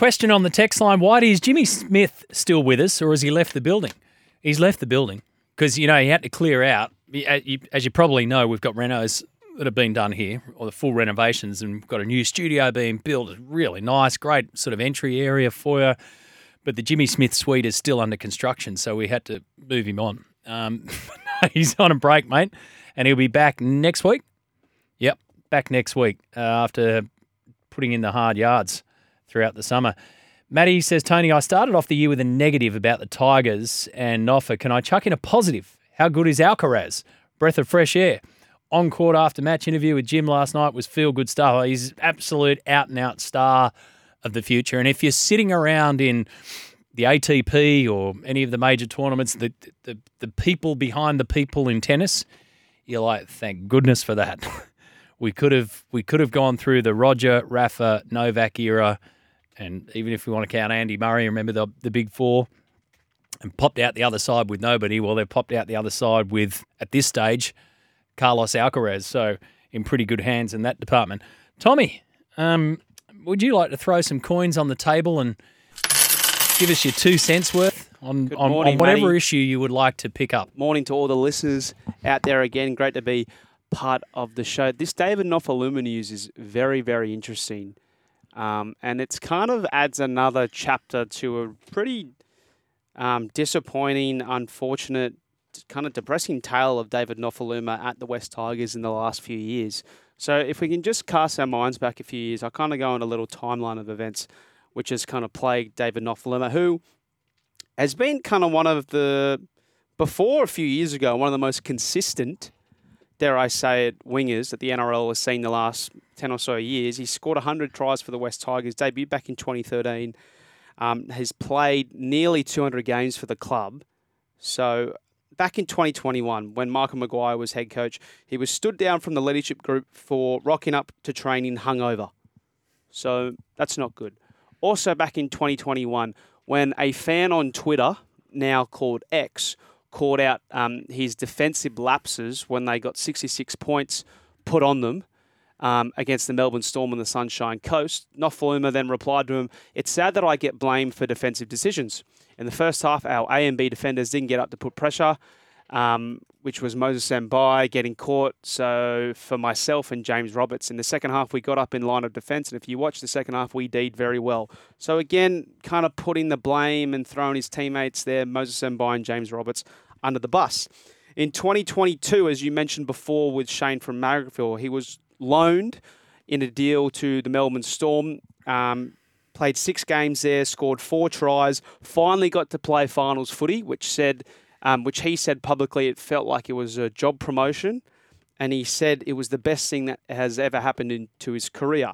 question on the text line: Why is Jimmy Smith still with us, or has he left the building? He's left the building because you know he had to clear out. As you probably know, we've got renos that have been done here, or the full renovations, and got a new studio being built. Really nice, great sort of entry area foyer. But the Jimmy Smith suite is still under construction, so we had to move him on. Um, he's on a break, mate, and he'll be back next week. Yep, back next week uh, after putting in the hard yards throughout the summer. Matty says, Tony, I started off the year with a negative about the Tigers and Noffa. Can I chuck in a positive? How good is Alcaraz? Breath of fresh air. On court after match interview with Jim last night was feel good stuff. He's absolute out and out star of the future. And if you're sitting around in the ATP or any of the major tournaments, the, the, the people behind the people in tennis, you're like, thank goodness for that. we could have we could have gone through the Roger, Rafa, Novak era, and even if we want to count Andy Murray, remember the the big four, and popped out the other side with nobody. Well, they've popped out the other side with at this stage, Carlos Alcaraz. So in pretty good hands in that department. Tommy, um, would you like to throw some coins on the table and give us your two cents worth on, on, morning, on whatever Matty. issue you would like to pick up? Morning to all the listeners out there again. Great to be part of the show. This David Nofoaluma news is very, very interesting. Um, and it's kind of adds another chapter to a pretty um, disappointing, unfortunate, kind of depressing tale of David Nofoaluma at the West Tigers in the last few years. So if we can just cast our minds back a few years, I kind of go on a little timeline of events which has kind of plagued David Nofoaluma, who has been kind of one of the, before a few years ago, one of the most consistent dare I say it, wingers that the NRL has seen the last 10 or so years. He scored 100 tries for the West Tigers, debuted back in 2013, um, has played nearly 200 games for the club. So back in 2021, when Michael Maguire was head coach, he was stood down from the leadership group for rocking up to training hungover. So that's not good. Also, back in 2021, when a fan on Twitter, now called X, called out um, his defensive lapses when they got 66 points put on them um, against the Melbourne Storm on the Sunshine Coast. Nofoaluma then replied to him, It's sad that I get blamed for defensive decisions. In the first half, our A and B defenders didn't get up to put pressure um, which was Moses Mbye getting caught. So for myself and James Roberts in the second half, we got up in line of defence, and if you watch the second half, we did very well. So again, kind of putting the blame and throwing his teammates there, Moses Mbye and James Roberts, under the bus. In 2022, as you mentioned before with Shane from Marrickville, he was loaned in a deal to the Melbourne Storm. Um, played six games there, scored four tries, finally got to play finals footy, which said um, which he said publicly it felt like it was a job promotion. And he said it was the best thing that has ever happened into his career.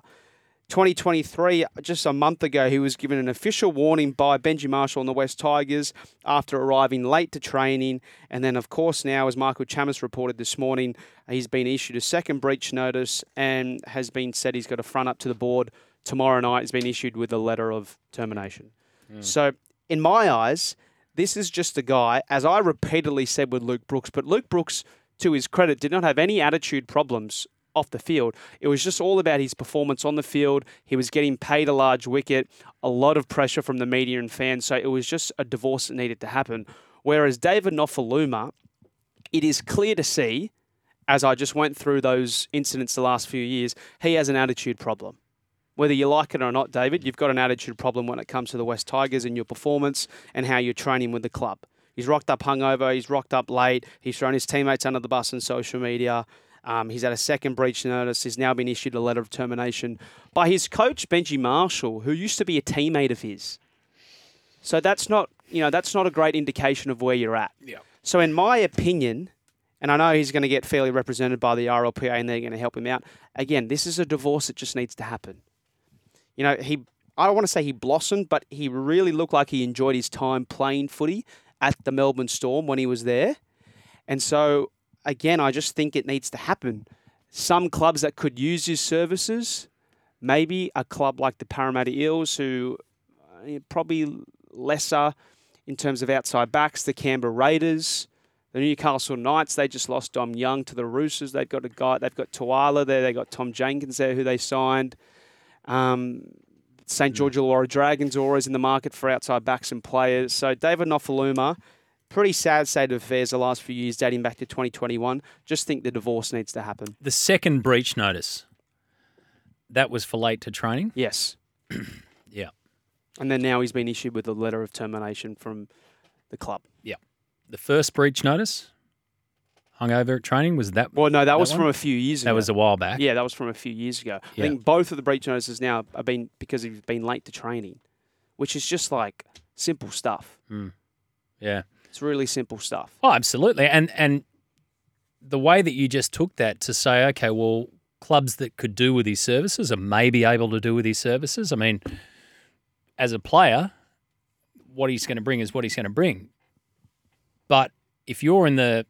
2023, just a month ago, he was given an official warning by Benji Marshall and the West Tigers after arriving late to training. And then, of course, now, as Michael Chammas reported this morning, he's been issued a second breach notice and has been said he's got a front up to the board tomorrow night. He's been issued with a letter of termination. Mm. So, in my eyes, this is just a guy, as I repeatedly said with Luke Brooks, but Luke Brooks, to his credit, did not have any attitude problems off the field. It was just all about his performance on the field. He was getting paid a large wicket, a lot of pressure from the media and fans. So it was just a divorce that needed to happen. Whereas David Nofoaluma, it is clear to see, as I just went through those incidents the last few years, he has an attitude problem whether you like it or not, David, you've got an attitude problem when it comes to the West Tigers and your performance and how you're training with the club. He's rocked up hungover, he's rocked up late, he's thrown his teammates under the bus on social media. Um, he's had a second breach notice. He's now been issued a letter of termination by his coach, Benji Marshall, who used to be a teammate of his. So that's not, you know, that's not a great indication of where you're at. Yeah. So in my opinion, and I know he's going to get fairly represented by the RLPA and they're going to help him out. Again, this is a divorce that just needs to happen you know, he I don't want to say he blossomed, but he really looked like he enjoyed his time playing footy at the Melbourne Storm when he was there. And so, again, I just think it needs to happen. Some clubs that could use his services, maybe a club like the Parramatta Eels, who uh, probably lesser in terms of outside backs, the Canberra Raiders, the Newcastle Knights. They just lost Dom Young to the Roosters. They've got a guy. They've got Tuala there. They got Tom Jenkins there, who they signed. Um, St George Illawarra Dragons are always in the market for outside backs and players. So David Nofoaluma, pretty sad state of affairs the last few years, dating back to 2021. Just think the divorce needs to happen. The second breach notice, that was for late to training. Yes. Yeah. And then now he's been issued with a letter of termination from the club. Yeah. The first breach notice, hungover at training, was that Well, no, that, That was one? from a few years ago. that was a while back. Yeah, that was from a few years ago. I think both of the breach notices now have been because he's been late to training, which is just like simple stuff. Hmm. Yeah. It's really simple stuff. Oh, absolutely. And and the way that you just took that to say, okay, well, clubs that could do with his services are maybe able to do with his services. I mean, as a player, what he's going to bring is what he's going to bring. But if you're in the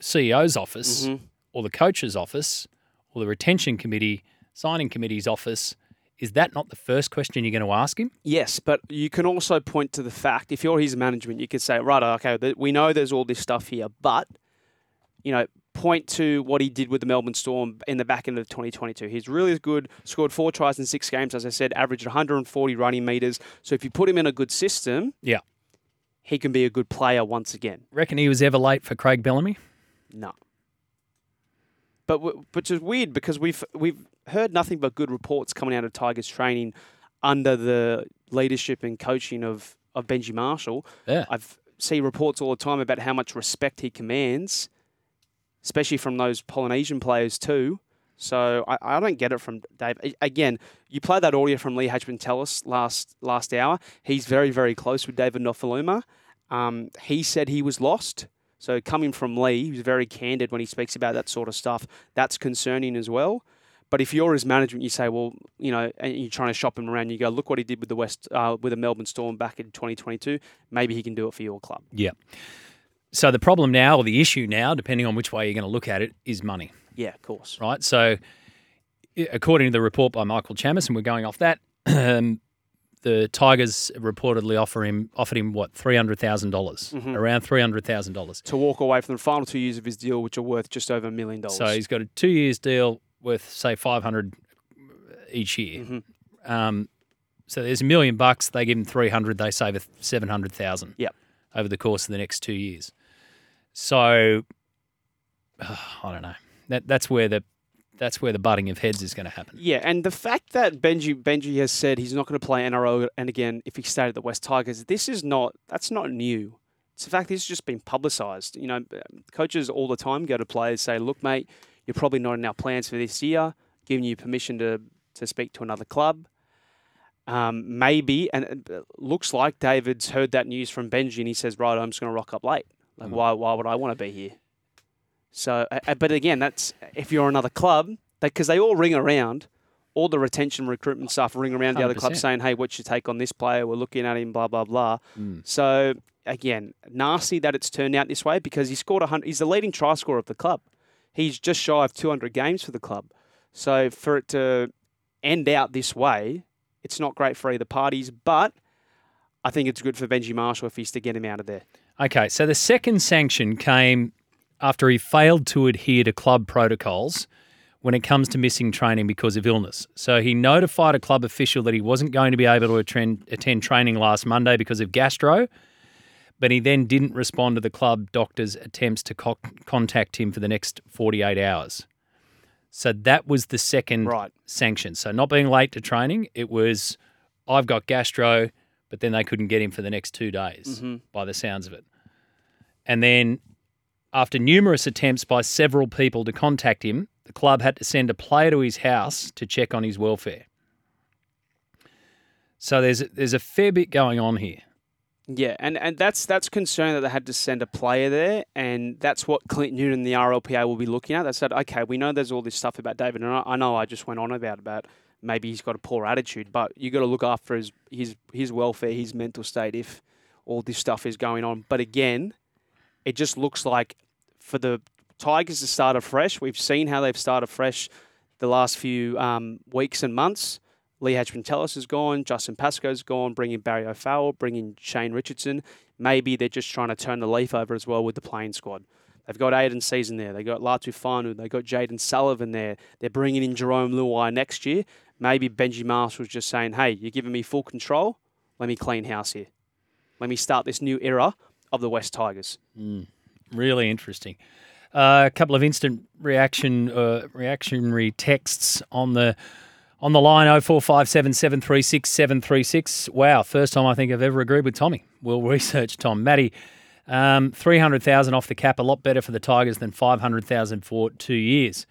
CEO's office Mhm. or the coach's office or the retention committee, signing committee's office, is that not the first question you're going to ask him? Yes, but you can also point to the fact if you're his management, you could say, right, okay, we know there's all this stuff here, but you know, point to what he did with the Melbourne Storm in the back end of 2022. He's really good, scored four tries in six games, as I said, averaged 140 running meters. So if you put him in a good system, Yeah. he can be a good player once again. Reckon he was ever late for Craig Bellamy? No. But w- which is weird because we've we've heard nothing but good reports coming out of Tigers training under the leadership and coaching of, of Benji Marshall. Yeah. I've see reports all the time about how much respect he commands, especially from those Polynesian players too. So I, I don't get it from Dave. Again, you play that audio from Lee Hagipantelis last last hour. He's very very close with David Nofoaluma. Um, he said he was lost. So coming from Lee, he was very candid when he speaks about that sort of stuff. That's concerning as well. But if you're his management, you say, well, you know, and you're trying to shop him around, you go, look what he did with the West, uh, with the Melbourne Storm back in 2022. Maybe he can do it for your club. Yeah. So the problem now, or the issue now, depending on which way you're going to look at it, is money, Yeah, of course. right? So, according to the report by Michael Chammas, and we're going off that, um, the Tigers reportedly offer him offered him what three hundred dollars, around three hundred thousand dollars. To walk away from the final two years of his deal, which are worth just over a million dollars. So he's got a two years deal worth say five hundred each year. Mhm. Um, so there's a million bucks. They give him three hundred. They save seven hundred thousand. Yep. Over the course of the next two years. So I don't know. That that's where the that's where the butting of heads is going to happen. Yeah, and the fact that Benji Benji has said he's not going to play NRL and again if he stayed at the West Tigers, this is not that's not new. It's the fact this has just been publicised. You know, coaches all the time go to players say, "Look, mate, you're probably not in our plans for this year. Giving you permission to to speak to another club." Um, maybe, and it uh, looks like David's heard that news from Benji, and he says, "Right, I'm just going to rock up late. Like, why? Why would I want to be here?" So, uh, uh, but again, that's if you're another club, because they all ring around, all the retention recruitment stuff ring around the other clubs saying, "Hey, what's your take on this player? We're looking at him, blah blah blah." Mm. So again, nasty that it's turned out this way because he scored a hundred. He's the leading try scorer of the club. He's just shy of 200 games for the club. So for it to end out this way, it's not great for either parties. But I think it's good for Benji Marshall if he's to get him out of there. Okay, so the second sanction came after he failed to adhere to club protocols when it comes to missing training because of illness. So he notified a club official that he wasn't going to be able to attend, attend training last Monday because of gastro, but he then didn't respond to the club doctor's attempts to co- contact him for the next 48 hours. So that was the second Right. sanction. So not being late to training, it was I've got gastro, but then they couldn't get him for the next two days Mhm. by the sounds of it. And then after numerous attempts by several people to contact him, the club had to send a player to his house to check on his welfare. So there's there's a fair bit going on here. Yeah, and, and that's that's concern that they had to send a player there, and that's what Clint Newton and the RLPA will be looking at. They said, okay, we know there's all this stuff about David, and I, I know I just went on about about maybe he's got a poor attitude, but you got to look after his his his welfare, his mental state if all this stuff is going on. But again, it just looks like for the Tigers to start afresh, we've seen how they've started fresh the last few um, weeks and months. Lee Hagipantelis is gone, Justin Pascoe's gone, bringing Barry O'Farrell, bringing Shane Richardson. Maybe they're just trying to turn the leaf over as well with the playing squad. They've got Aidan Sezer there. They've got Latu Fainu. They've got Jayden Sullivan there. They're bringing in Jarome Luai next year. maybe Benji Marshall's just saying, hey, you're giving me full control. Let me clean house here. Let me start this new era of the West Tigers. Really interesting. Uh, a couple of instant reaction uh, reactionary texts on the on the line 0457 736 736. Wow, first time I think I've ever agreed with Tommy. We'll research Tom. Matty, um, 300,000 off the cap, a lot better for the Tigers than 500,000 for two years.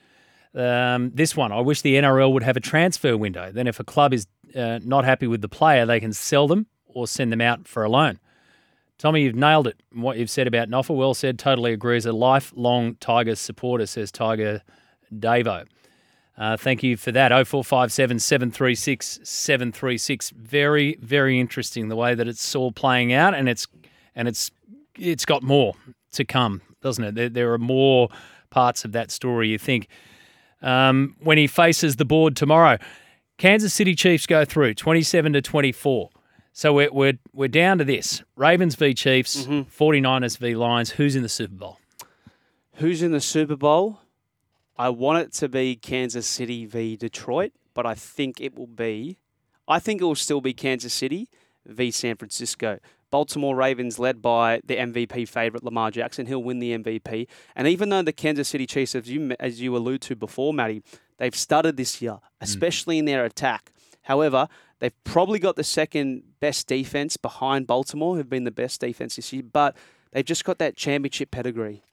Um, this one, I wish the NRL would have a transfer window. Then, if a club is uh, not happy with the player, they can sell them or send them out for a loan. Tommy, you've nailed it. What you've said about Noffa, well said. Totally agrees. A lifelong Tigers supporter, says Tiger Davo. Uh, thank you for that. 0457 736 736. Very, very interesting the way that it's all playing out, and it's and it's it's got more to come, doesn't it? There, there are more parts of that story. You think um, when he faces the board tomorrow, Kansas City Chiefs go through 27 to 24. So we're, we're, we're down to this Ravens v Chiefs, mm-hmm. 49ers v Lions. Who's in the Super Bowl? Who's in the Super Bowl? I want it to be Kansas City v Detroit, but I think it will be, I think it will still be Kansas City v San Francisco. Baltimore Ravens led by the MVP favorite Lamar Jackson. He'll win the MVP. And even though the Kansas City Chiefs, as you as you allude to before, Matty, they've started this year, mm. especially in their attack. However, they've probably got the second best defense behind Baltimore, who've been the best defense this year, but they've just got that championship pedigree.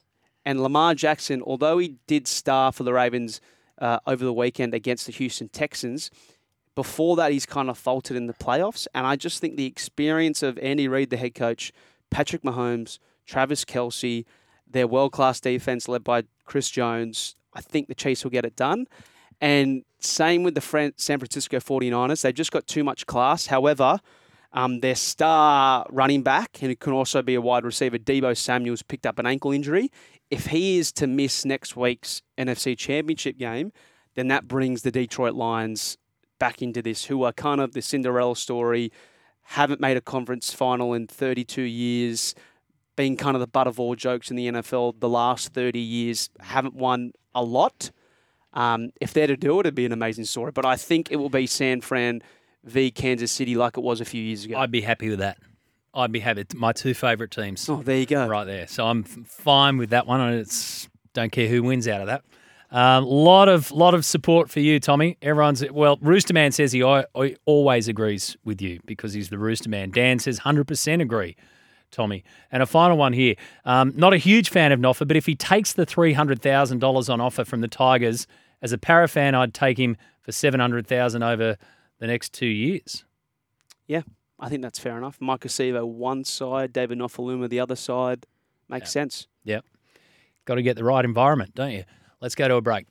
And Lamar Jackson, although he did star for the Ravens uh, over the weekend against the Houston Texans, before that he's kind of faltered in the playoffs. And I just think the experience of Andy Reid, the head coach, Patrick Mahomes, Travis Kelce, their world class defense led by Chris Jones, I think the Chiefs will get it done. And same with the Fran- San Francisco 49ers. They've just got too much class. However, um, their star running back, and it can also be a wide receiver, Deebo Samuels, picked up an ankle injury. If he is to miss next week's NFC Championship game, then that brings the Detroit Lions back into this, who are kind of the Cinderella story, haven't made a conference final in 32 years, been kind of the butt of all jokes in the NFL the last 30 years, haven't won a lot. Um, if they're to do it, it'd be an amazing story. But I think it will be San Fran v Kansas City like it was a few years ago. I'd be happy with that. I'd be happy. My two favourite teams oh, there you go. right there. So I'm fine with that one. and It's don't care who wins out of that. A um, lot of lot of support for you, Tommy. Everyone's well. Rooster Man says he al- always agrees with you because he's the Rooster Man. Dan says hundred percent agree, Tommy. And a final one here. Um, not a huge fan of Noffa, but if he takes the three hundred thousand dollars on offer from the Tigers, as a Parra fan, I'd take him for seven hundred thousand over the next two years. Yeah, I think that's fair enough. Maika Sivo one side, David Nofoaluma the other side. Makes sense. Yep. Got to get the right environment, don't you? Let's go to a break.